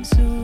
into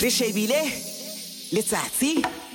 re shebile letsatsi ke